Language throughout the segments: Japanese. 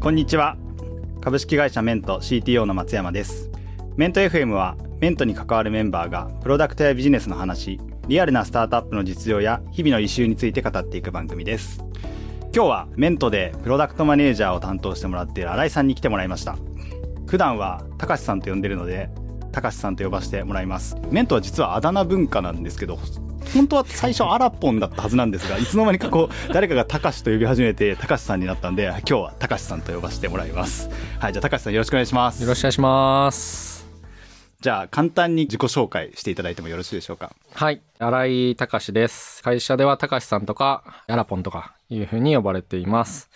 こんにちは。株式会社メント CTO の松山です。メント FM はメントに関わるメンバーがプロダクトやビジネスの話リアルなスタートアップの実情や日々のイシについて語っていく番組です。今日はメントでプロダクトマネージャーを担当してもらっている新井さんに来てもらいました。普段は高橋さんと呼んでるので高橋さんと呼ばせてもらいます。メントは実はあだ名文化なんですけど本当は最初アラポンだったはずなんですがいつの間にかこう誰かが高橋と呼び始めて高橋さんになったんで今日は高橋さんと呼ばせてもらいますはいじゃあ高橋さんよろしくお願いしますよろしくお願いします。じゃあ簡単に自己紹介していただいてもよろしいでしょうかはい。新井隆です。会社では隆さんとか、ヤラポンとかいう風に呼ばれています。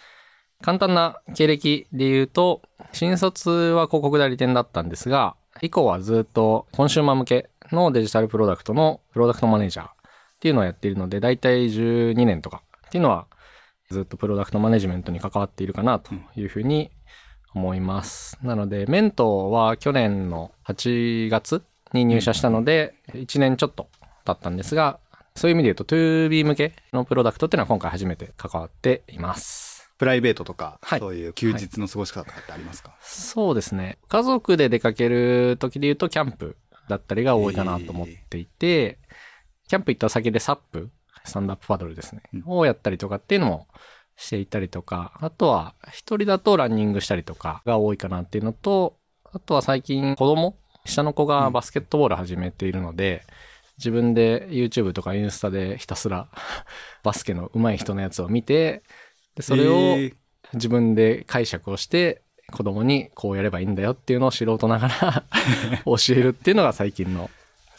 簡単な経歴で言うと、新卒は広告代理店だったんですが、以降はずっとコンシューマー向けのデジタルプロダクトのプロダクトマネージャーっていうのをやっているので、だいたい12年とかっていうのはずっとプロダクトマネジメントに関わっているかなというふうに思います。なので、メントは去年の8月に入社したので、1年ちょっと経ったんですが、そういう意味で言うと 2B 向けのプロダクトっていうのは今回初めて関わっています。プライベートとか、はいそういう休日の過ごし方とかってありますか、そうですね。家族で出かける時で言うとキャンプだったりが多いかなと思っていて、キャンプ行った先でサップ、スタンダップパドルですね、うん。をやったりとかっていうのもしていたりとか、あとは一人だとランニングしたりとかが多いかなっていうのと、あとは最近子供下の子がバスケットボール始めているので、自分で YouTube とかインスタでひたすら バスケの上手い人のやつを見て、でそれをえー。自分で解釈をして子供にこうやればいいんだよっていうのを素人ながら 教えるっていうのが最近の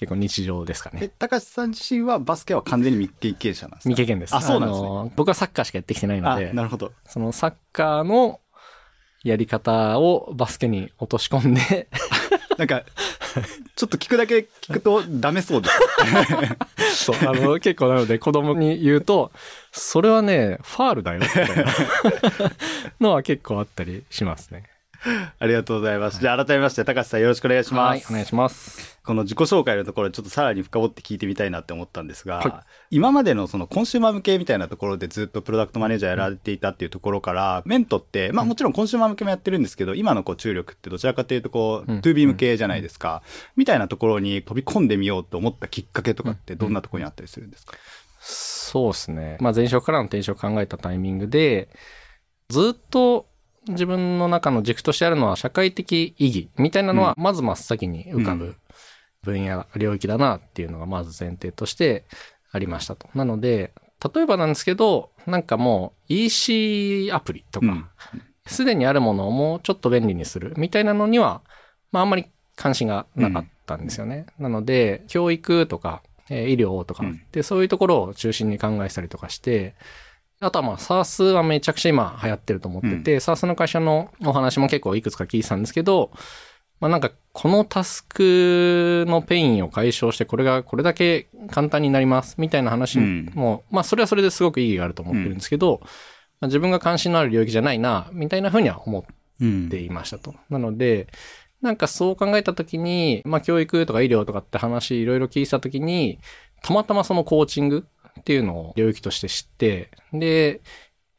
結構日常ですかえね。高橋さん自身はバスケは完全に未経験者なんですか？未経験です。あそうなんですねの僕はサッカーしかやってきてないのあで、なるほどそのサッカーのやり方をバスケに落とし込んで、なんかちょっと聞くだけ聞くとダメそうです そう、あの、結構なので子供に言うと、それはね、ファールだよ、みたいな のは結構あったりしますね。ありがとうございます。じゃあ改めまして、高橋さんよろしくお願いします。はい、お願いします。この自己紹介のところ、ちょっとさらに深掘って聞いてみたいなって思ったんですが、は今までのそのコンシューマー向けみたいなところでずっとプロダクトマネージャーやられていたっていうところから、メントって、まあもちろんコンシューマー向けもやってるんですけど、今のこう注力ってどちらかというとこう、うん 2B 向けじゃないですか、みたいなところに飛び込んでみようと思ったきっかけとかってどんなところにあったりするんですか、そうですね。まあ前職からの転職考えたタイミングで、ずっと自分の中の軸としてあるのは社会的意義みたいなのは、まず真っ先に浮かうぶ分野、領域だなっていうのがまず前提としてありましたと。なので、例えばなんですけど、なんかもう EC アプリとうん。か、すでにあるものをもうちょっと便利にするみたいなのには、まああんまり関心がなかったんですよね。なので、教育とか、えー医療とかうん、で、そういうところを中心に考えたりとかして、あとはまあ SARS はめちゃくちゃ今流行ってると思ってて、SARS の会社のお話も結構いくつか聞いてたんですけど、まあなんかこのタスクの pain を解消してこれがこれだけ簡単になりますみたいな話うんも、まあそれはそれですごく意義があると思ってるんですけど、まあ、自分が関心のある領域じゃないな、みたいなふうには思うんっていましたと。なので、なんかそう考えたときに、まあ教育とか医療とかって話いろいろ聞いてたときに、たまたまそのコーチングっていうのを領域として知って、で、やっ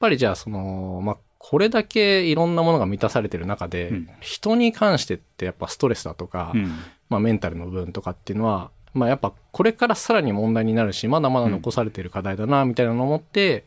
ぱりじゃあその、まあこれだけいろんなものが満たされてる中で、うん。人に関してってやっぱストレスだとか、うん。まあメンタルの部分とかっていうのは、まあやっぱこれからさらに問題になるし、まだまだ残されている課題だな、みたいなのを思って、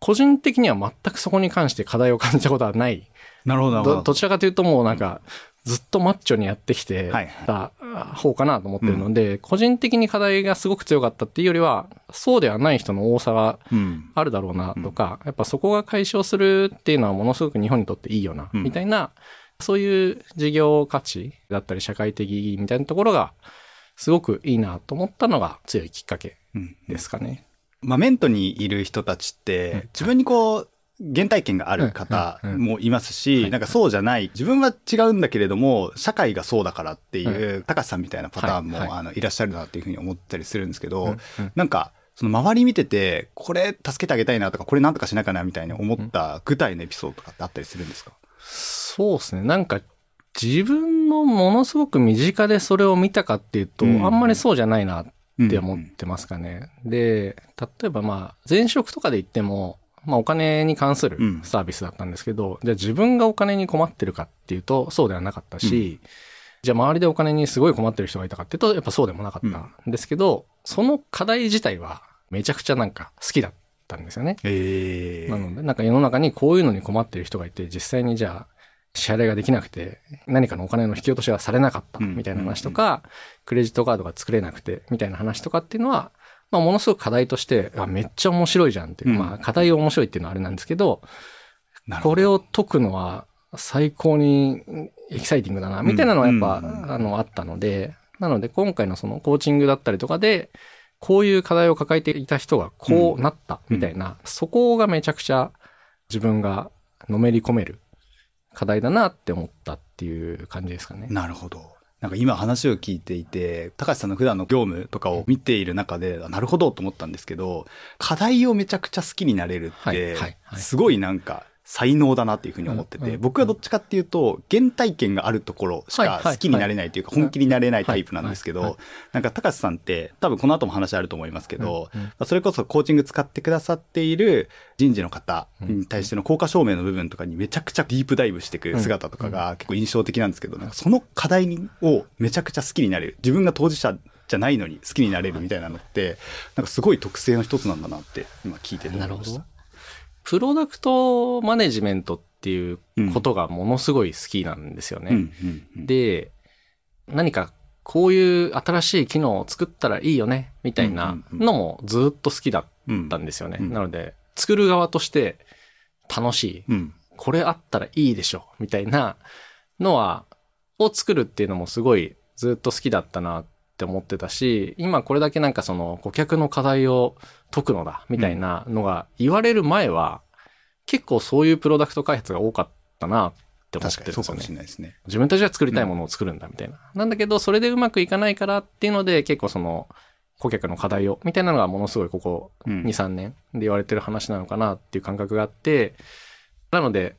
個人的には全くそこに関して課題を感じたことはない。なるほど、なるほど。どどちらかというともうなんか、ずっとマッチョにやってきてはいた方かなと思ってるので、個人的に課題がすごく強かったっていうよりは、そうではない人の多さがうん。あるだろうなとか、やっぱそこが解消するっていうのはものすごく日本にとっていいよな、うん。みたいな、そういう事業価値だったり社会的意義みたいなところが、すごくいいなと思ったのが強いきっかけうんですかね。まあ、メントにいる人たちって、自分にこう、原体験がある方もいますはし、い。なんかそうじゃない、自分は違うんだけれども、社会がそうだからっていう、高橋さんみたいなパターンも、あのいらっしゃるなっていうふうに思ったりするんですけど、なんか、その周り見てて、これ助けてあげたいなとか、これなんとかしなきゃなみたいに思った具体のエピソードとかってあったりするんですか？そうですね。なんか、自分のものすごく身近でそれを見たかっていうと、うんあんまりそうじゃないなって思ってますかね。で、例えばまあ、前職とかで言っても、まあお金に関するうん。サービスだったんですけど、じゃあ自分がお金に困ってるかっていうと、そうではなかったし、じゃあ周りでお金にすごい困ってる人がいたかっていうと、やっぱそうでもなかったんですけど、その課題自体はめちゃくちゃなんか好きだったんですよね。ええなので、なんか世の中にこういうのに困ってる人がいて、実際にじゃあ、支払いができなくて、何かのお金の引き落としがされなかった、うんみたいな話とか、クレジットカードが作れなくて、みたいな話とかっていうのは、まあ、ものすごく課題として、あめっちゃ面白いじゃんって。いう、うん。まあ、課題を面白いっていうのはあれなんですけど、ど。これを解くのは最高にエキサイティングだな、みたいなのはやっぱ、うん。あの、あったので、なので今回のそのコーチングだったりとかで、こういう課題を抱えていた人がこうなった、みたいな、そこがめちゃくちゃ自分がのめり込める課題だなって思ったっていう感じですかね。なるほど。なんか今話を聞いていて、高橋さんの普段の業務とかを見ている中で、あなるほどと思ったんですけど、課題をめちゃくちゃ好きになれるってすごいなんか才能だなっていうふうに思ってて、僕はどっちかっていうと、原体験があるところしか好きになれないというか、本気になれないタイプなんですけどなんか高橋さんって、多分この後も話あると思いますけど、それこそコーチング使ってくださっている人事の方に対しての効果証明の部分とかにめちゃくちゃディープダイブしていく姿とかが結構印象的なんですけど、なんかその課題にをめちゃくちゃ好きになれる。自分が当事者じゃないのに好きになれるみたいなのって、なんかすごい特性の一つなんだなって今聞いてて思ないるほど。ました。。プロダクトマネジメントっていうことがものすごい好きなんですよね。うんうんうんで、何かこういう新しい機能を作ったらいいよね、みたいなのもずっと好きだったんですよね。うんなので、作る側として楽しい。うんこれあったらいいでしょ、みたいなのは、を作るっていうのもすごいずっと好きだったなって思ってたし、今これだけなんかその顧客の課題を解くのだ、みたいなのが言われる前は、結構そういうプロダクト開発が多かったなって思っ確てるんですよねそうかもし。れないですね。自分たちが作りたいものを作るんだみたいな。なんだけど、それでうまくいかないからっていうので、結構その、顧客の課題を、みたいなのがものすごいここうん2、3年で言われてる話なのかなっていう感覚があって、なので、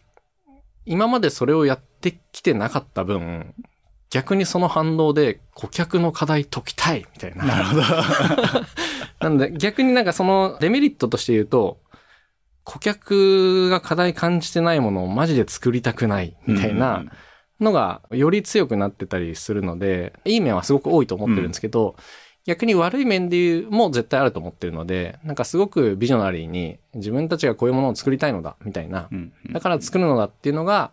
今までそれをやってきてなかった分、逆にその反動で顧客の課題解きたいみたいな。なるほど。なので逆になんかそのデメリットとして言うと、顧客が課題感じてないものをマジで作りたくないみたいなのがより強くなってたりするので、いい面はすごく多いと思ってるんですけど、逆に悪い面で言うも絶対あると思ってるので、なんかすごくビジョナリーに自分たちがこういうものを作りたいのだみたいな。だから作るのだっていうのが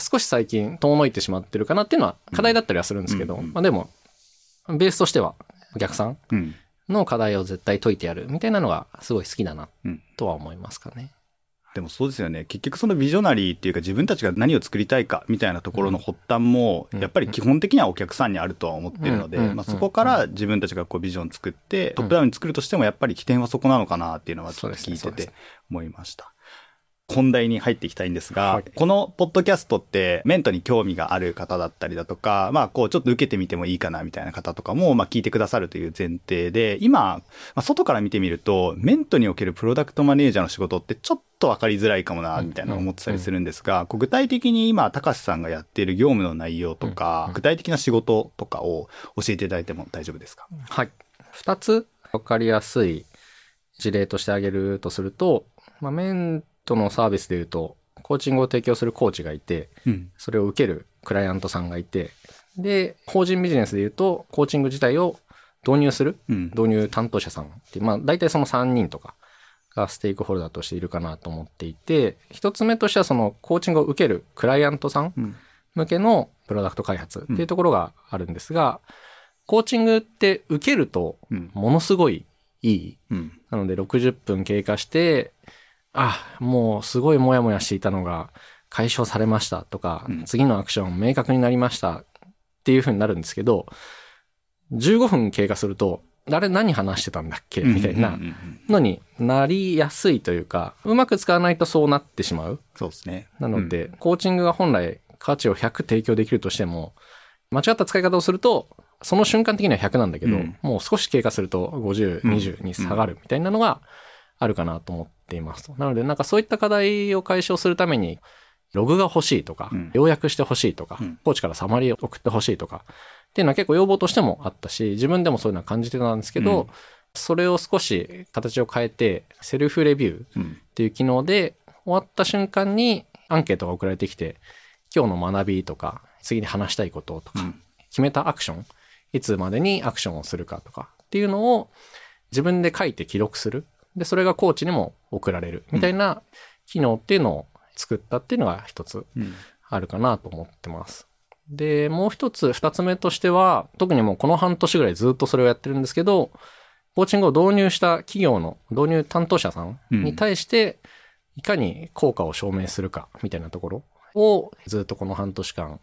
少し最近遠のいてしまってるかなっていうのは課題だったりはするんですけど、まあでも、ベースとしてはお客さんうんの課題を絶対解いてやるみたいなのがすごい好きだなうん。とは思いますかね。でもそうですよね。結局そのビジョナリーっていうか自分たちが何を作りたいかみたいなところの発端も、うん。やっぱり基本的にはお客さんにあるとは思ってるので、うん。まあ、そこから自分たちがこうビジョン作って、トップダウンに作るとしてもやっぱり起点はそこなのかなっていうのはちょっと聞いてて思いました。本題に入っていきたいんですが、はい。このポッドキャストってメントに興味がある方だったりだとか、まあこうちょっと受けてみてもいいかなみたいな方とかも、まあ聞いてくださるという前提で、今、まあ、外から見てみると、メントにおけるプロダクトマネージャーの仕事ってちょっとわかりづらいかもな、みたいな思ってたりするんですが、具体的に今、高橋さんがやっている業務の内容とか、具体的な仕事とかを教えていただいても大丈夫ですか？はい。二つわかりやすい事例として挙げるとすると、まあ、メントのサービスで言うと、コーチングを提供するコーチがいて、うん。それを受けるクライアントさんがいて、で、法人ビジネスで言うと、コーチング自体を導入するうん。導入担当者さんっていう、まあ大体その3人とかがステークホルダーとしているかなと思っていて、一つ目としてはそのコーチングを受けるクライアントさんうん。向けのプロダクト開発っていうところがあるんですが、コーチングって受けるとうん。ものすごいいい。うん。なので60分経過して、あ、もうすごいモヤモヤしていたのが解消されましたとか、うん。次のアクション明確になりましたっていう風になるんですけど、15分経過すると、あれ何話してたんだっけ？みたいなうんうんうんのになりやすいというか、うまく使わないとそうなってしまう。そうですね。なので、コーチングが本来価値を100提供できるとしても、間違った使い方をすると、その瞬間的には100なんだけど、うん。もう少し経過すると50、うん20に下がるみたいなのがあるかなと思っていますと。なので、なんかそういった課題を解消するために、ログが欲しいとか、うん要約して欲しいとか、うんコーチからサマリーを送って欲しいとか、っていうのは結構要望としてもあったし、自分でもそういうのは感じてたんですけど、うんそれを少し形を変えて、セルフレビューうん。っていう機能で、終わった瞬間にアンケートが送られてきて、今日の学びとか、次に話したいこととか、うん決めたアクション、いつまでにアクションをするかとかっていうのを自分で書いて記録する。で、それがコーチにも送られるみたいな機能っていうのを作ったっていうのが一つうん。あるかなと思ってます。で、もう一つ、二つ目としては、特にもうこの半年ぐらいずっとそれをやってるんですけど、コーチングを導入した企業の導入担当者さんに対して、いかに効果を証明するか、みたいなところをずっとこの半年間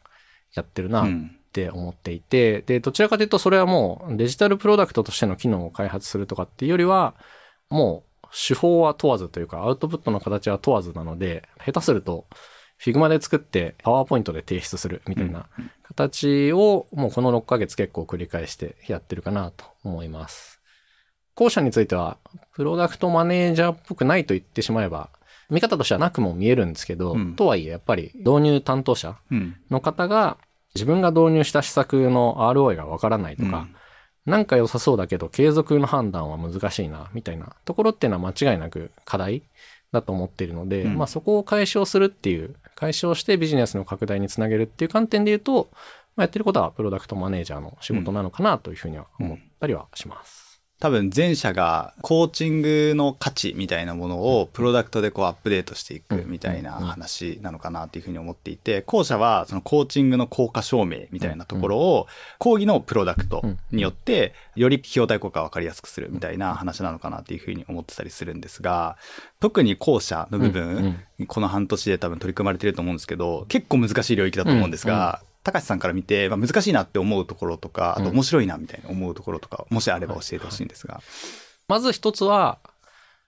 やってるなっうん。て思っていて、で、どちらかというとそれはもうデジタルプロダクトとしての機能を開発するとかっていうよりは、もう手法は問わずというか、アウトプットの形は問わずなので、下手すると、Figma で作って、パワーポイントで提出するみたいな形を、もうこの6ヶ月結構繰り返してやってるかなと思います。後者については、プロダクトマネージャーっぽくないと言ってしまえば、見方としてはなくも見えるんですけど、うんとはいえ、やっぱり導入担当者うん。の方が自分が導入した施策の ROI がわからないとか、なんか良さそうだけど継続の判断は難しいな、みたいなところっていうのは間違いなく課題だと思っているので、うんまあそこを解消するっていう、解消してビジネスの拡大につなげるっていう観点で言うと、まあ、やってることはプロダクトマネージャーの仕事なのかなというふうには思ったりはします。多分前者がコーチングの価値みたいなものをプロダクトでこうアップデートしていくみたいな話なのかなっていうふうに思っていて、後者はそのコーチングの効果証明みたいなところを講義のプロダクトによってより費用対効果を分かりやすくするみたいな話なのかなっていうふうに思ってたりするんですが、特に後者の部分、この半年で多分取り組まれてると思うんですけど、結構難しい領域だと思うんですが、高橋さんから見て、まあ、難しいなって思うところとか、あと面白いなみたいな思うところとか、もしあれば教えてほしいんですが。まず一つは、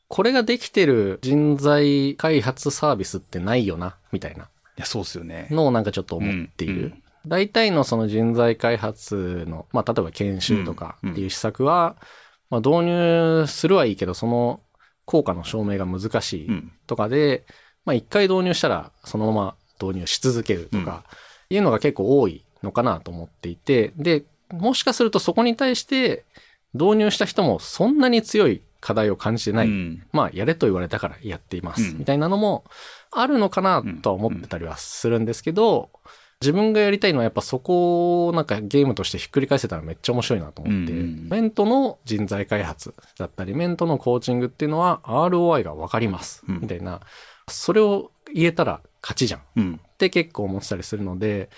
これができてる人材開発サービスってないよな、みたいないや、そうっすよね。のをなんかちょっと思っている。うんうん大体のその人材開発の、まあ、例えば研修とかっていう施策は、まあ、導入するはいいけど、その効果の証明が難しいうん。とかで、まあ、一回導入したらそのまま導入し続けるとか、いうのが結構多いのかなと思っていて、で、もしかするとそこに対して導入した人もそんなに強い課題を感じてない。うんまあ、やれと言われたからやっています。うんみたいなのもあるのかなとは思ってたりはするんですけど、自分がやりたいのはやっぱそこをなんかゲームとしてひっくり返せたらめっちゃ面白いなと思って、うんメントの人材開発だったり、メントのコーチングっていうのは ROI がわかります。うんみたいな、それを言えたら勝ちじゃん。うん。って結構思ってたりするので、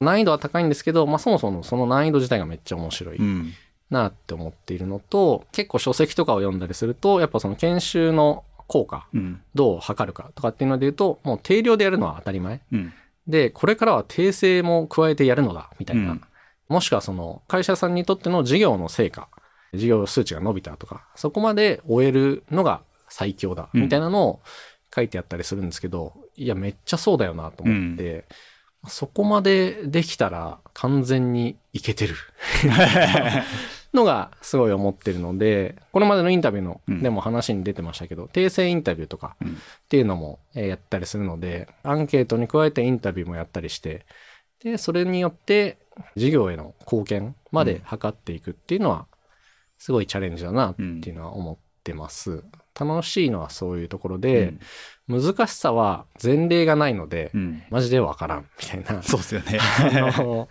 難易度は高いんですけど、まあそもそもその難易度自体がめっちゃ面白いうん。なって思っているのと、結構書籍とかを読んだりすると、やっぱその研修の効果、うん。どう測るかとかっていうので言うと、もう定量でやるのは当たり前。うん。で、これからは訂正も加えてやるのだ、みたいな。うんもしくはその会社さんにとっての事業の成果、事業数値が伸びたとか、そこまで終えるのが最強だ、うんみたいなのを書いてあったりするんですけど、いや、めっちゃそうだよなと思って、そこまでできたら完全にいけてる。のがすごい思ってるので、これまでのインタビューの、うんでも話に出てましたけど、訂正インタビューとかうんっていうのもえーやったりするので、アンケートに加えてインタビューもやったりして、で、それによって事業への貢献まで測っていくっていうのは、すごいチャレンジだなっていうのは思ってます。楽しいのはそういうところで、難しさは前例がないので、うん。マジでわからんみたいな。そうっすよね。あの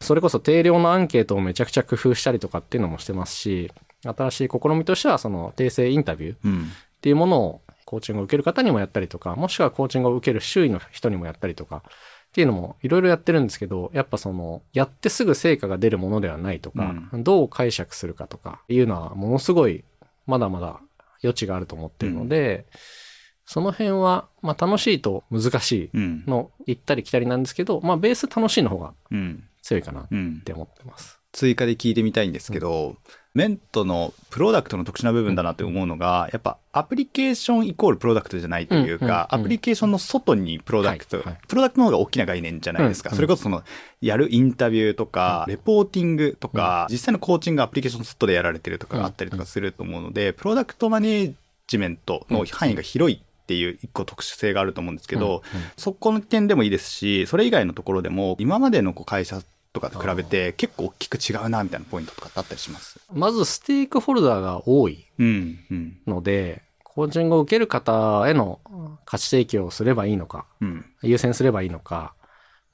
それこそ定量のアンケートをめちゃくちゃ工夫したりとかっていうのもしてますし、新しい試みとしてはその訂正インタビューっうん。ていうものをコーチングを受ける方にもやったりとか、もしくはコーチングを受ける周囲の人にもやったりとか、っていうのもいろいろやってるんですけど、やっぱその、やってすぐ成果が出るものではないとか、どう解釈するかとかいうのはものすごいまだまだ余地があると思ってるので、その辺は、まあ楽しいと難しいうん。の行ったり来たりなんですけど、まあベース楽しいの方がうん。強いかなっうん。て思ってます。追加で聞いてみたいんですけど、メントのプロダクトの特殊な部分だなって思うのが、やっぱアプリケーションイコールプロダクトじゃないというか、うんアプリケーションの外にプロダクト、プロダクトの方が大きな概念じゃないですか。うんそれこそその、やるインタビューとか、レポーティングとか、実際のコーチングがアプリケーションの外でやられてるとかがあったりとかすると思うので、プロダクトマネージメントの範囲が広いっていう一個特殊性があると思うんですけど、そこの点でもいいですし、それ以外のところでも、今までのこう会社とかと比べて結構大きく違うなみたいなポイントとかってあったりします？まずステークホルダーが多いうん。うん。ので、コーチングを受ける方への価値提供をすればいいのか、うん。優先すればいいのか、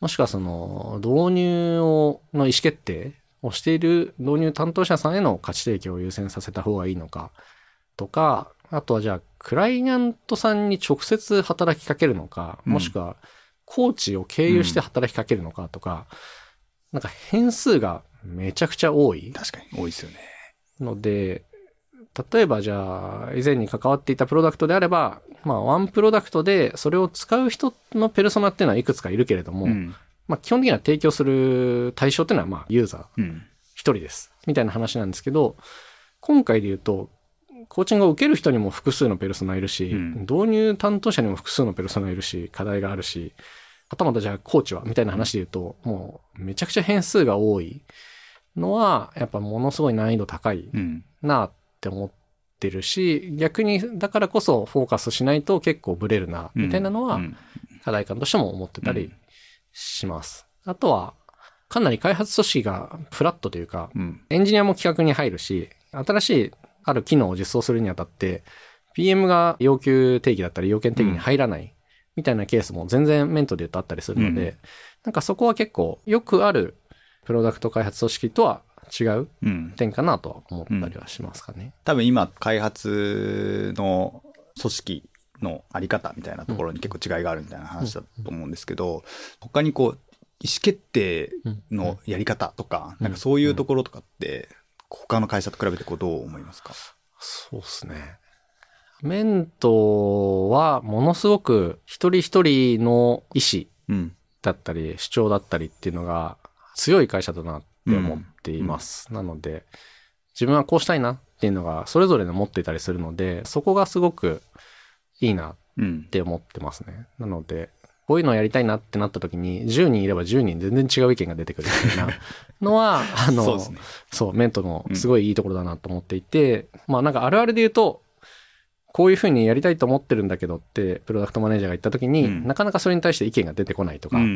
もしくはその導入をの意思決定をしている導入担当者さんへの価値提供を優先させた方がいいのかとか、あとはじゃあクライアントさんに直接働きかけるのか、うんもしくはコーチを経由して働きかけるのかとか、なんか変数がめちゃくちゃ多い確かに多いですよね。ので、例えばじゃあ、以前に関わっていたプロダクトであれば、まあ、ワンプロダクトでそれを使う人のペルソナっていうのはいくつかいるけれども、うん。まあ、基本的には提供する対象っていうのは、まあ、ユーザーうん。一人です。みたいな話なんですけど、今回で言うと、コーチングを受ける人にも複数のペルソナいるし、うん導入担当者にも複数のペルソナいるし、課題があるし、はたまたじゃあコーチはみたいな話で言うと、もうめちゃくちゃ変数が多いのは、やっぱものすごい難易度高いうん。なって思ってるし、逆にだからこそフォーカスしないと結構ブレるな、みたいなのはうん課題感としても思ってたりうんします。あとは、かなり開発組織がフラットというか、うん。エンジニアも企画に入るし、新しいある機能を実装するにあたって、PM が要求定義だったり要件定義に入らないみたいなケースも全然メントで言うとあったりするので、うん。なんかそこは結構よくあるプロダクト開発組織とは違ううん。点かなとは思ったりはしますかね。多分今、開発の組織のあり方みたいなところに結構違いがあるみたいな話だと思うんですけど、他にこう、意思決定のやり方とか、うんなんかそういうところとかって、他の会社と比べてこうどう思いますか？そうですね。メントはものすごく一人一人の意思うん。だったり主張だったりっていうのが強い会社だなって思っています。なので、自分はこうしたいなっていうのがそれぞれの持っていたりするので、そこがすごくいいなっうん。て思ってますね。なので、こういうのをやりたいなってなった時に、10人いれば10人全然違う意見が出てくるみたいな のは、あの、そうね。そう、メントのすごいいいところだなと思っていて、まあなんかあるあるで言うと、こういうふうにやりたいと思ってるんだけどって、プロダクトマネージャーが言った時に、うんなかなかそれに対して意見が出てこないとか、うんう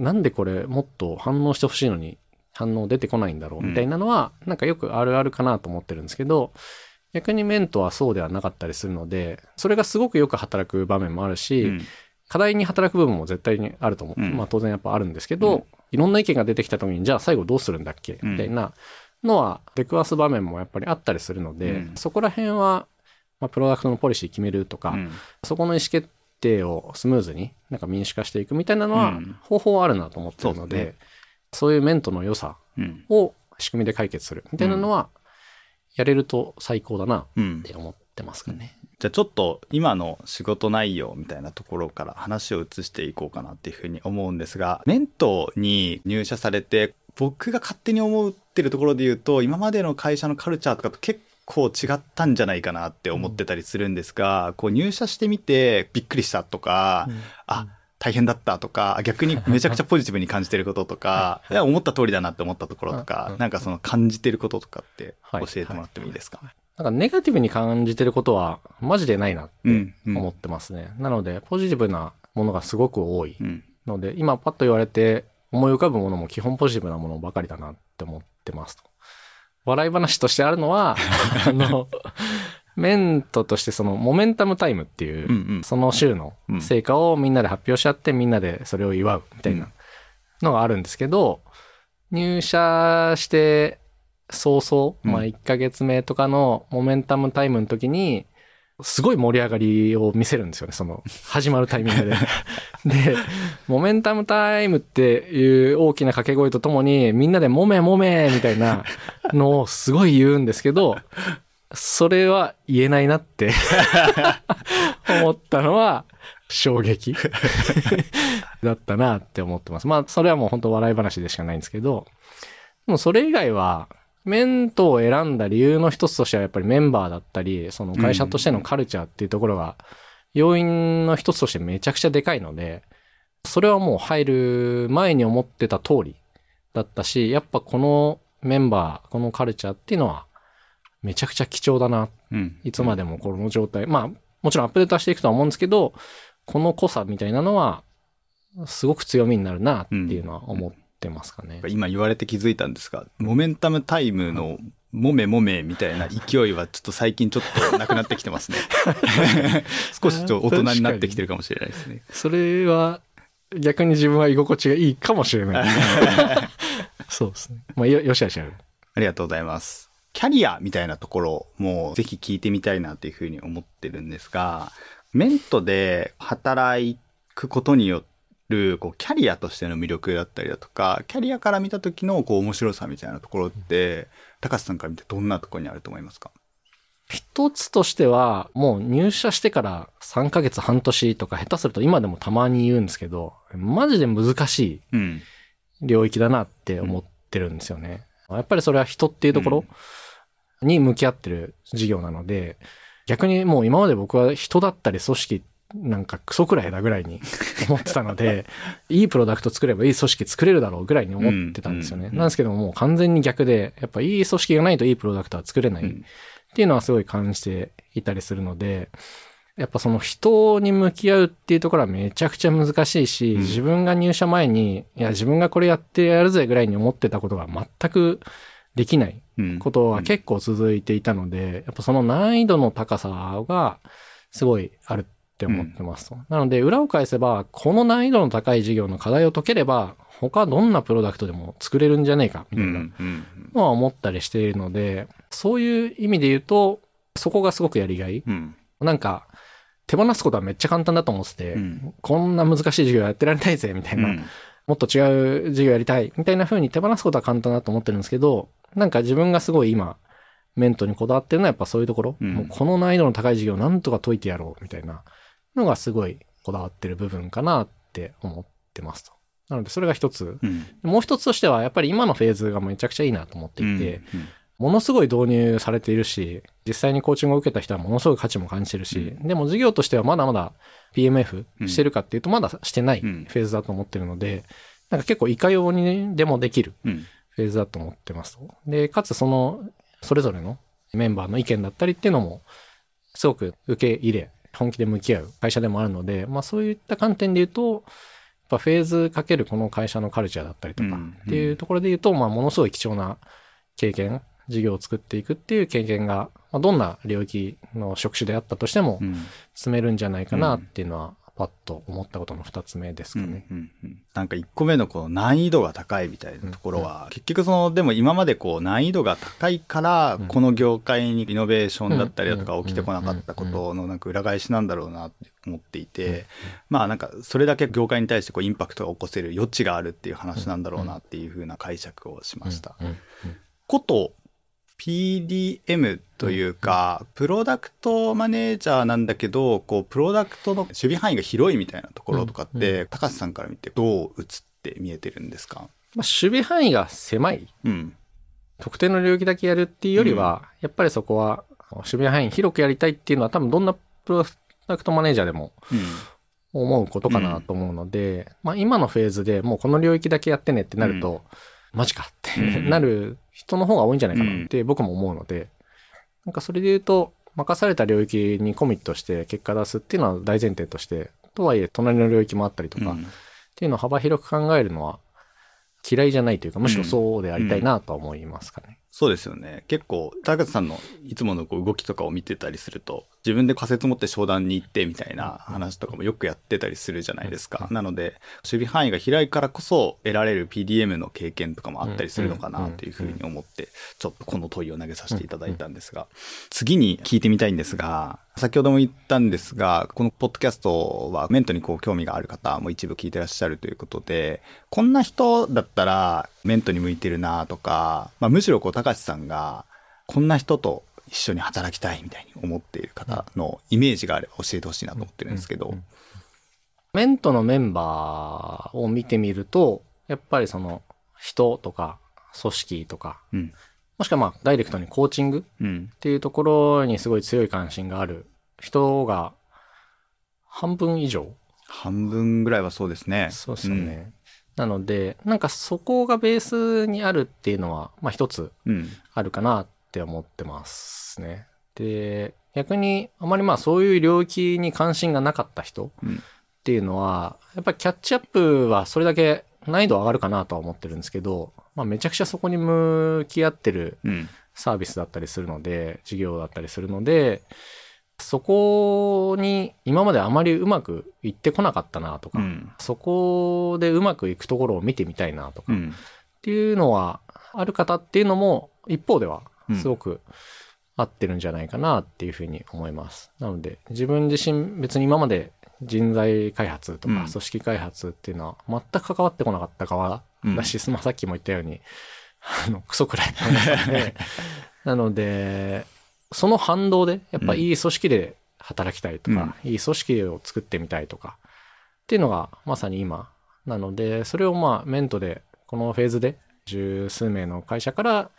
んなんでこれもっと反応してほしいのに反応出てこないんだろうみたいなのは、なんかよくあるあるかなと思ってるんですけど、逆にメントはそうではなかったりするので、それがすごくよく働く場面もあるし、うん。課題に働く部分も絶対にあると思う。うんまあ当然やっぱあるんですけど、うんいろんな意見が出てきた時に、じゃあ最後どうするんだっけうんみたいなのは出くわす場面もやっぱりあったりするので、うんそこら辺は、まあ、プロダクトのポリシー決めるとか、うんそこの意思決定をスムーズになんか民主化していくみたいなのはうん方法はあるなと思ってるので、そうですそういうメントの良さうん。を仕組みで解決するみたいなのは、やれると最高だなっうん。て思ってますかね。じゃあちょっと今の仕事内容みたいなところから話を移していこうかなっていうふうに思うんですが、メントに入社されて、僕が勝手に思ってるところで言うと、今までの会社のカルチャーとかと結構違ったんじゃないかなって思ってたりするんですが、こう入社してみてびっくりしたとか、あ、大変だったとか、逆にめちゃくちゃポジティブに感じてることとか、思った通りだなって思ったところとうんう、んかなんかその感じてることとかってはい。教えてもらってもいいですか、なんかネガティブに感じてることはマジでないなってうんうん思ってますね。なので、ポジティブなものがすごく多いうん。ので、今パッと言われて思い浮かぶものも基本ポジティブなものばかりだなって思ってますと。笑い話としてあるのは、あの、メントとしてそのモメンタムタイムっていう、うんうんその週の成果をみんなで発表し合ってみんなでそれを祝うみたいなのがあるんですけど、入社して早々、うんまあ1ヶ月目とかのモメンタムタイムの時に、すごい盛り上がりを見せるんですよね、その、始まるタイミングで。で、モメンタムタイムっていう大きな掛け声とともに、みんなでもめもめみたいなのをすごい言うんですけど、それは言えないなって 思ったのは衝撃 だったなって思ってます。まあ、それはもう本当笑い話でしかないんですけど、でもそれ以外は、メントを選んだ理由の一つとしてはやっぱりメンバーだったり、その会社としてのカルチャーっていうところが、要因の一つとしてめちゃくちゃでかいので、それはもう入る前に思ってた通りだったし、やっぱこのメンバー、このカルチャーっていうのは、めちゃくちゃ貴重だな。うん。いつまでもこの状態。まあ、もちろんアップデートはしていくとは思うんですけど、この濃さみたいなのは、すごく強みになるなっていうのは思ってますかね。今言われて気づいたんですが、モメンタムタイムのもめもめみたいな勢いはちょっと最近ちょっとなくなってきてますね。少しちょっと大人になってきてるかもしれないですね。それは逆に自分は居心地がいいかもしれない。そうですね。まあ、よ、よしあしある。ありがとうございます。キャリアみたいなところもぜひ聞いてみたいなというふうに思ってるんですが、メントで働くことによるこうキャリアとしての魅力だったりだとか、キャリアから見た時のこう面白さみたいなところって、高橋さんから見てどんなところにあると思いますか？一つとしては、もう入社してから3ヶ月半年とか下手すると今でもたまに言うんですけど、マジで難しうん。い領域だなって思ってるんですよね。やっぱりそれは人っていうところに向き合ってる事業なので、逆にもう今まで僕は人だったり組織なんかクソくらいだぐらいに 思ってたので、いいプロダクト作ればいい組織作れるだろうぐらいに思ってたんですよね。なんですけどももう完全に逆で、やっぱいい組織がないといいプロダクトは作れない。うんっていうのはすごい感じていたりするので、やっぱその人に向き合うっていうところはめちゃくちゃ難しいし、うん自分が入社前に、いや自分がこれやってやるぜぐらいに思ってたことが全くできないうんことは結構続いていたので、やっぱその難易度の高さがすごいあるって思ってますと。なので裏を返せば、この難易度の高い事業の課題を解ければ、他どんなプロダクトでも作れるんじゃねえか、みたいな。うんうんのは思ったりしているので、そういう意味で言うと、そこがすごくやりがい。うん。なんか、手放すことはめっちゃ簡単だと思ってて、うん。こんな難しい授業やってられないぜ、みたいな、うん。もっと違う授業やりたい、みたいな風に手放すことは簡単だと思ってるんですけど、なんか自分がすごい今、メントにこだわってるのはやっぱそういうところ、うん。もうこの難易度の高い授業をなんとか解いてやろう、みたいなのがすごいこだわってる部分かなって思ってますと。なのでそれが一つ。うんもう一つとしては、やっぱり今のフェーズがめちゃくちゃいいなと思っていて、うんものすごい導入されているし、実際にコーチングを受けた人はものすごい価値も感じてるし、でも事業としてはまだまだ PMF してるかっていうとまだしてないフうんェーズだと思ってるので、なんか結構いかようにでもできるうんフェーズだと思ってますと。で、かつその、それぞれのメンバーの意見だったりっていうのも、すごく受け入れ、本気で向き合う会社でもあるので、まあそういった観点で言うと、やっぱフェーズかけるこの会社のカルチャーだったりとかうん。っていうところで言うと、まあものすごい貴重な経験、事業を作っていくっていう経験が、まあ、どんな領域の職種であったとしてもうん。積めるんじゃないかなっていうのは、パッと思ったことの二つ目ですうんかね。うんうんなんか一個目のこの難易度が高いみたいなところは、結局その、でも今までこう難易度が高いから、この業界にイノベーションだったりだとかうん起きてこなかったことのなんか裏返しなんだろうなって思っていて、まあなんかそれだけ業界に対してこうインパクトが起こせる余地があるっていう話なんだろうなっていうふうな解釈をしました。うんうん。こと、PDM というか、プロダクトマネージャーなんだけど、こう、プロダクトの守備範囲が広いみたいなところとかって、高橋さんから見てどう映って見えてるんですか？まあ、守備範囲が狭い。うん。特定の領域だけやるっていうよりは、やっぱりそこは守備範囲広くやりたいっていうのは多分どんなプロダクトマネージャーでもうん。思うことかなと思うので、まあ今のフェーズでもうこの領域だけやってねってなると、マジかってうんなる人の方が多いんじゃないかなって僕も思うので、なんかそれで言うと、任された領域にコミットして結果出すっていうのは大前提として、とはいえ隣の領域もあったりとか、っうんていうのを幅広く考えるのは嫌いじゃないというか、むしろそうでありたいなとは思いますかね。そうですよね。結構、高橋さんのいつものこう動きとかを見てたりすると、自分で仮説持って商談に行ってみたいな話とかもよくやってたりするじゃないですか。なので、守備範囲が広いからこそ得られる PDM の経験とかもあったりするのかなというふうに思って、ちょっとこの問いを投げさせていただいたんですが、次に聞いてみたいんですが、先ほども言ったんですが、このポッドキャストはメントにこう興味がある方も一部聞いてらっしゃるということで、こんな人だったらメントに向いてるなとか、まあ、むしろこう高橋さんがこんな人と一緒に働きたいみたいに思っている方のイメージがあれば教えてほしいなと思ってるんですけど。メントのメンバーを見てみると、やっぱりその人とか組織とか、うん。もしくはまあダイレクトにコーチングうん。っていうところにすごい強い関心がある人が半分以上半分ぐらいはそうですね。そうですよね。なので、なんかそこがベースにあるっていうのは、まあ一つうん。あるかなって思ってますね。で、逆にあまりまあそういう領域に関心がなかった人うん。っていうのは、やっぱりキャッチアップはそれだけ難易度上がるかなとは思ってるんですけど、まあめちゃくちゃそこに向き合ってるうん。サービスだったりするので、事業だったりするので、そこに今まであまりうまくいってこなかったなとか、うん。そこでうまくいくところを見てみたいなとか、っうん。ていうのはある方っていうのも一方ではうんすごく合ってるんじゃないかなっていうふうに思います。なので自分自身別に今まで人材開発とかうん組織開発っていうのは全く関わってこなかった側だし、まあさっきも言ったように、あの、クソくらいので、なので、その反動で、やっぱいい組織で働きたいとか、いい組織を作ってみたいとか、っていうのがまさに今。なので、それをまあメントで、このフェーズで十数名の会社から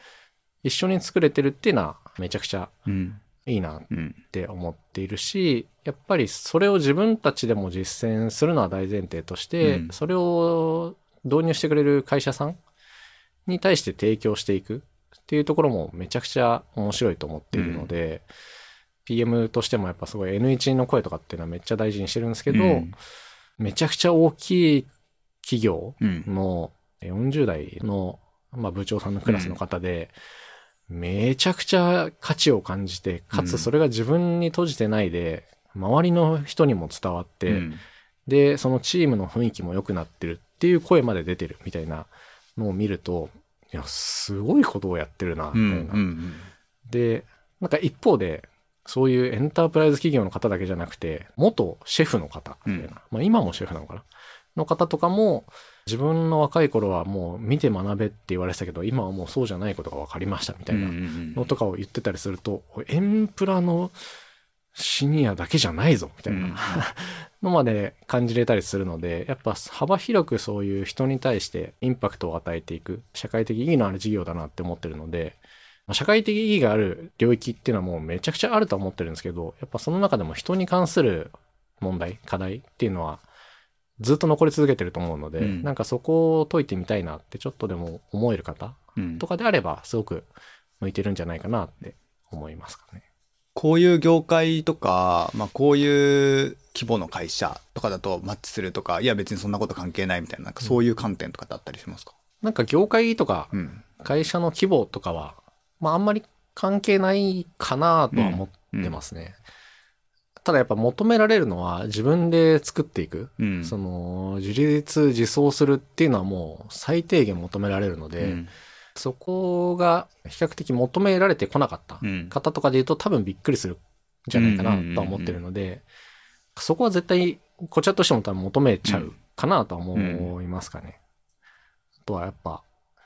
一緒に作れてるっていうのはめちゃくちゃうん。いいなっうん。て思っているし、やっぱりそれを自分たちでも実践するのは大前提として、うん。それを導入してくれる会社さんに対して提供していくっていうところもめちゃくちゃ面白いと思っているので、PM としてもやっぱすごい N1 の声とかっていうのはめっちゃ大事にしてるんですけど、うん。めちゃくちゃ大きい企業うん。の40代の、まあ、部長さんのクラスの方で、めちゃくちゃ価値を感じて、かつそれが自分に閉じてないで、周りの人にも伝わって、うんで、そのチームの雰囲気も良くなってるっていう声まで出てるみたいなのを見ると、いや、すごいことをやってるな、うん。みたいな。うん。で、なんか一方で、そういうエンタープライズ企業の方だけじゃなくて、元シェフの方、みたいな。まあ今もシェフなのかな？の方とかも、自分の若い頃はもう見て学べって言われてたけど、今はもうそうじゃないことが分かりましたみたいなのとかを言ってたりすると、エンプラのシニアだけじゃないぞ、みたいな。のまで感じれたりするので、やっぱ幅広くそういう人に対してインパクトを与えていく、社会的意義のある事業だなって思ってるので、まあ社会的意義がある領域っていうのはもうめちゃくちゃあるとは思ってるんですけど、やっぱその中でも人に関する問題、課題っていうのはずっと残り続けてると思うので、うん。なんかそこを解いてみたいなってちょっとでも思える方うん。とかであればすごく向いてるんじゃないかなって思いますかね。こういう業界とか、まあこういう規模の会社とかだとマッチするとか、いや別にそんなこと関係ないみたいな、なんかそういう観点とかってあったりしますか？なんか業界とかうん。会社の規模とかは、まああんまり関係ないかなとは思ってますね。ただやっぱ求められるのは自分で作っていく。うん。その、自立自走するっていうのはもう最低限求められるので、うんそこが比較的求められてこなかったうん方とかで言うと多分びっくりするんじゃないかなとは思ってるので、そこは絶対こちらとしても多分求めちゃうかなとは思いますかね。あとはやっぱ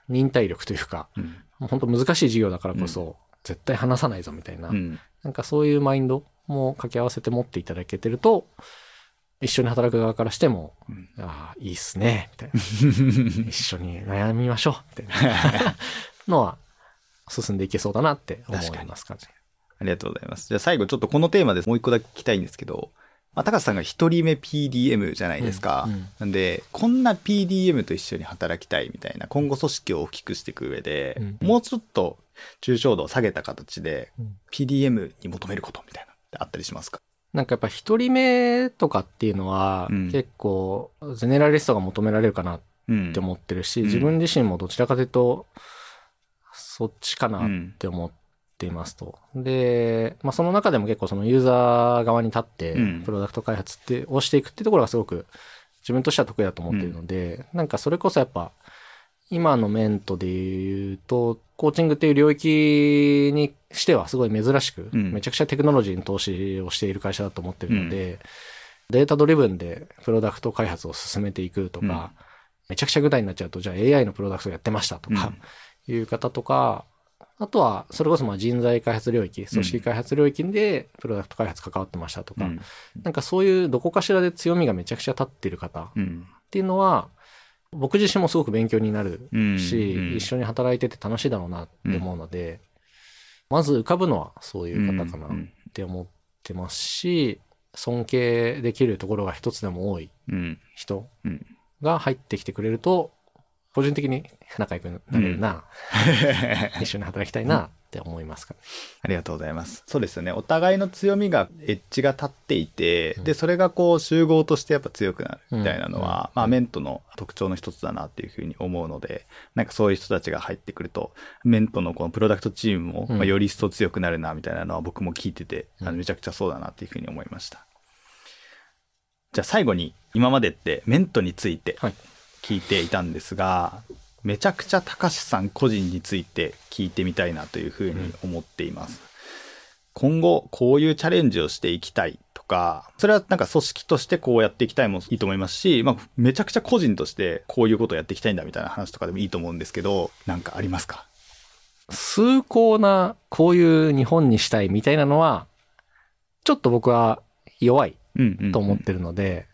忍耐力というか、うん。もう本当難しい授業だからこそ、絶対話さないぞみたいな、うん。なんかそういうマインドも掛け合わせて持っていただけてると、一緒に働く側からしても、うんああ、いいっすね、みたいな。一緒に悩みましょう、みたいなのは、進んでいけそうだなって思いますかね。ありがとうございます。じゃあ最後ちょっとこのテーマでもう一個だけ聞きたいんですけど、まあ、高瀬さんが一人目 PDM じゃないですか。うんうんなんで、こんな PDM と一緒に働きたいみたいな、今後組織を大きくしていく上で、うんもうちょっと抽象度を下げた形で、うん PDM に求めることみたいなってあったりしますか？なんかやっぱ一人目とかっていうのは、うん。結構、ゼネラリストが求められるかなっうん。て思ってるし、うん。自分自身もどちらかというと、そっちかなって思っていますと。で、まあその中でも結構そのユーザー側に立ってうん、プロダクト開発って、をしていくっていうところがすごく自分としては得意だと思っているので、なんかそれこそやっぱ、今のメントで言うと、コーチングっていう領域にしてはすごい珍しく、うん。めちゃくちゃテクノロジーに投資をしている会社だと思ってるので、データドリブンでプロダクト開発を進めていくとか、めちゃくちゃ具体になっちゃうと、じゃあ AI のプロダクトやってましたとか、いう方とか、あとは、それこそまあ人材開発領域、組織開発領域でプロダクト開発関わってましたとか、うん。なんかそういうどこかしらで強みがめちゃくちゃ立っている方っうん。ていうのは、僕自身もすごく勉強になるうんし、うん。一緒に働いてて楽しいだろうなって思うので、まず浮かぶのはそういう方かなって思ってますし、尊敬できるところが一つでも多いうん。人うん。が入ってきてくれると、個人的に仲良くなれるな、一緒に働きたいなって思いますかね。ありがとうございます。そうですよね。お互いの強みが、エッジが立っていて、うんで、それがこう集合としてやっぱ強くなるみたいなのは、うんまあメントの特徴の一つだなっていうふうに思うので、なんかそういう人たちが入ってくると、メントのこのプロダクトチームも、うんまあより一層強くなるなみたいなのは僕も聞いてて、あうんのめちゃくちゃそうだなっていうふうに思いました。じゃあ最後に、今までってメントについてはい。聞いていたんですが、めちゃくちゃ高橋さん個人について聞いてみたいなというふうに思っています。今後、こういうチャレンジをしていきたいとか、それはなんか組織としてこうやっていきたいもいいと思いますし、まあ、めちゃくちゃ個人としてこういうことをやっていきたいんだみたいな話とかでもいいと思うんですけど、なんかありますか？崇高な、こういう日本にしたいみたいなのは、ちょっと僕は弱いうんうん、と思ってるので、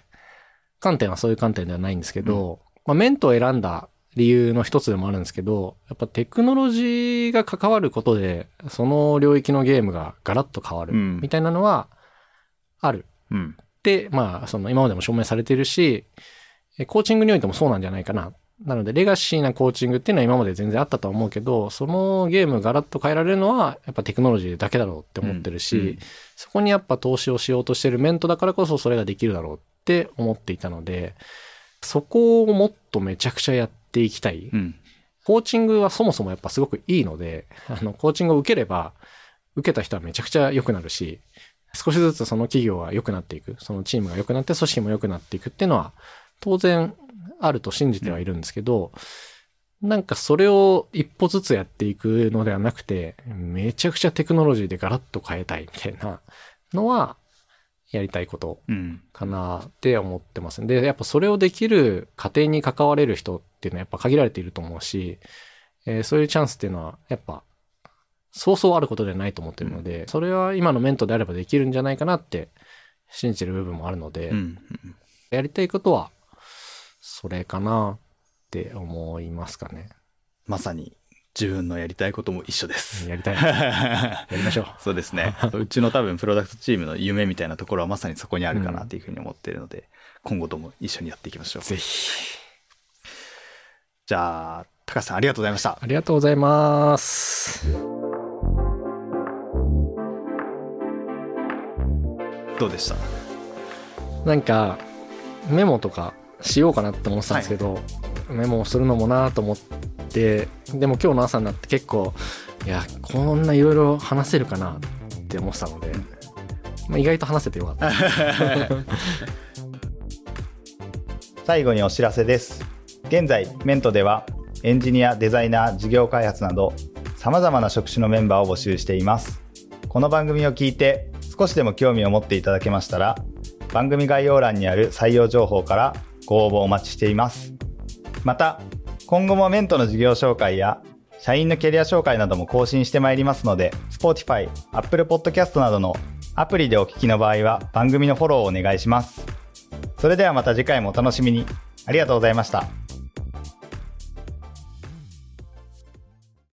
観点はそういう観点ではないんですけど、まあ、メントを選んだ理由の一つでもあるんですけど、やっぱテクノロジーが関わることで、その領域のゲームがガラッと変わるうんみたいなのはある。うん。で、まあ、その今までも証明されているし、えコーチングにおいてもそうなんじゃないかな。なので、レガシーなコーチングっていうのは今まで全然あったとは思うけど、そのゲームがガラッと変えられるのは、やっぱテクノロジーだけだろうって思ってるし、うんうんそこにやっぱ投資をしようとしてるメントだからこそそれができるだろうって思っていたので、そこをもっとめちゃくちゃやっていきたい。うん。コーチングはそもそもやっぱすごくいいので、あの、コーチングを受ければ、受けた人はめちゃくちゃ良くなるし、少しずつその企業は良くなっていく、そのチームが良くなって組織も良くなっていくっていうのは、当然あると信じてはいるんですけど、なんかそれを一歩ずつやっていくのではなくて、めちゃくちゃテクノロジーでガラッと変えたいみたいなのは、やりたいことうん。かなって思ってます。で、やっぱそれをできる家庭に関われる人っていうのはやっぱ限られていると思うし、えーそういうチャンスっていうのはやっぱ、そうそうあることではないと思ってるので、それは今のメントであればできるんじゃないかなって信じてる部分もあるので、うん。やりたいことは、それかなって思いますかね。まさに自分のやりたいことも一緒です。やりたい。やりましょう。そうですね。うちの多分プロダクトチームの夢みたいなところはまさにそこにあるかなっていうふうに思っているので、今後とも一緒にやっていきましょう。ぜひ。じゃあ、高橋さんありがとうございました。ありがとうございます。どうでした？なんか、メモとかしようかなって思ってたんですけど、メモをするのもなと思って、でも今日の朝になって結構、いや、こんないろいろ話せるかなって思ってたので、まあ、意外と話せてよかった。最後にお知らせです。現在、メントではエンジニア、デザイナー、事業開発など様々な職種のメンバーを募集しています。この番組を聞いて少しでも興味を持っていただけましたら、番組概要欄にある採用情報からご応募お待ちしています。また、今後もメントの事業紹介や社員のキャリア紹介なども更新してまいりますので、Spotify、Apple Podcast などのアプリでお聞きの場合は番組のフォローをお願いします。それではまた次回もお楽しみに。ありがとうございました。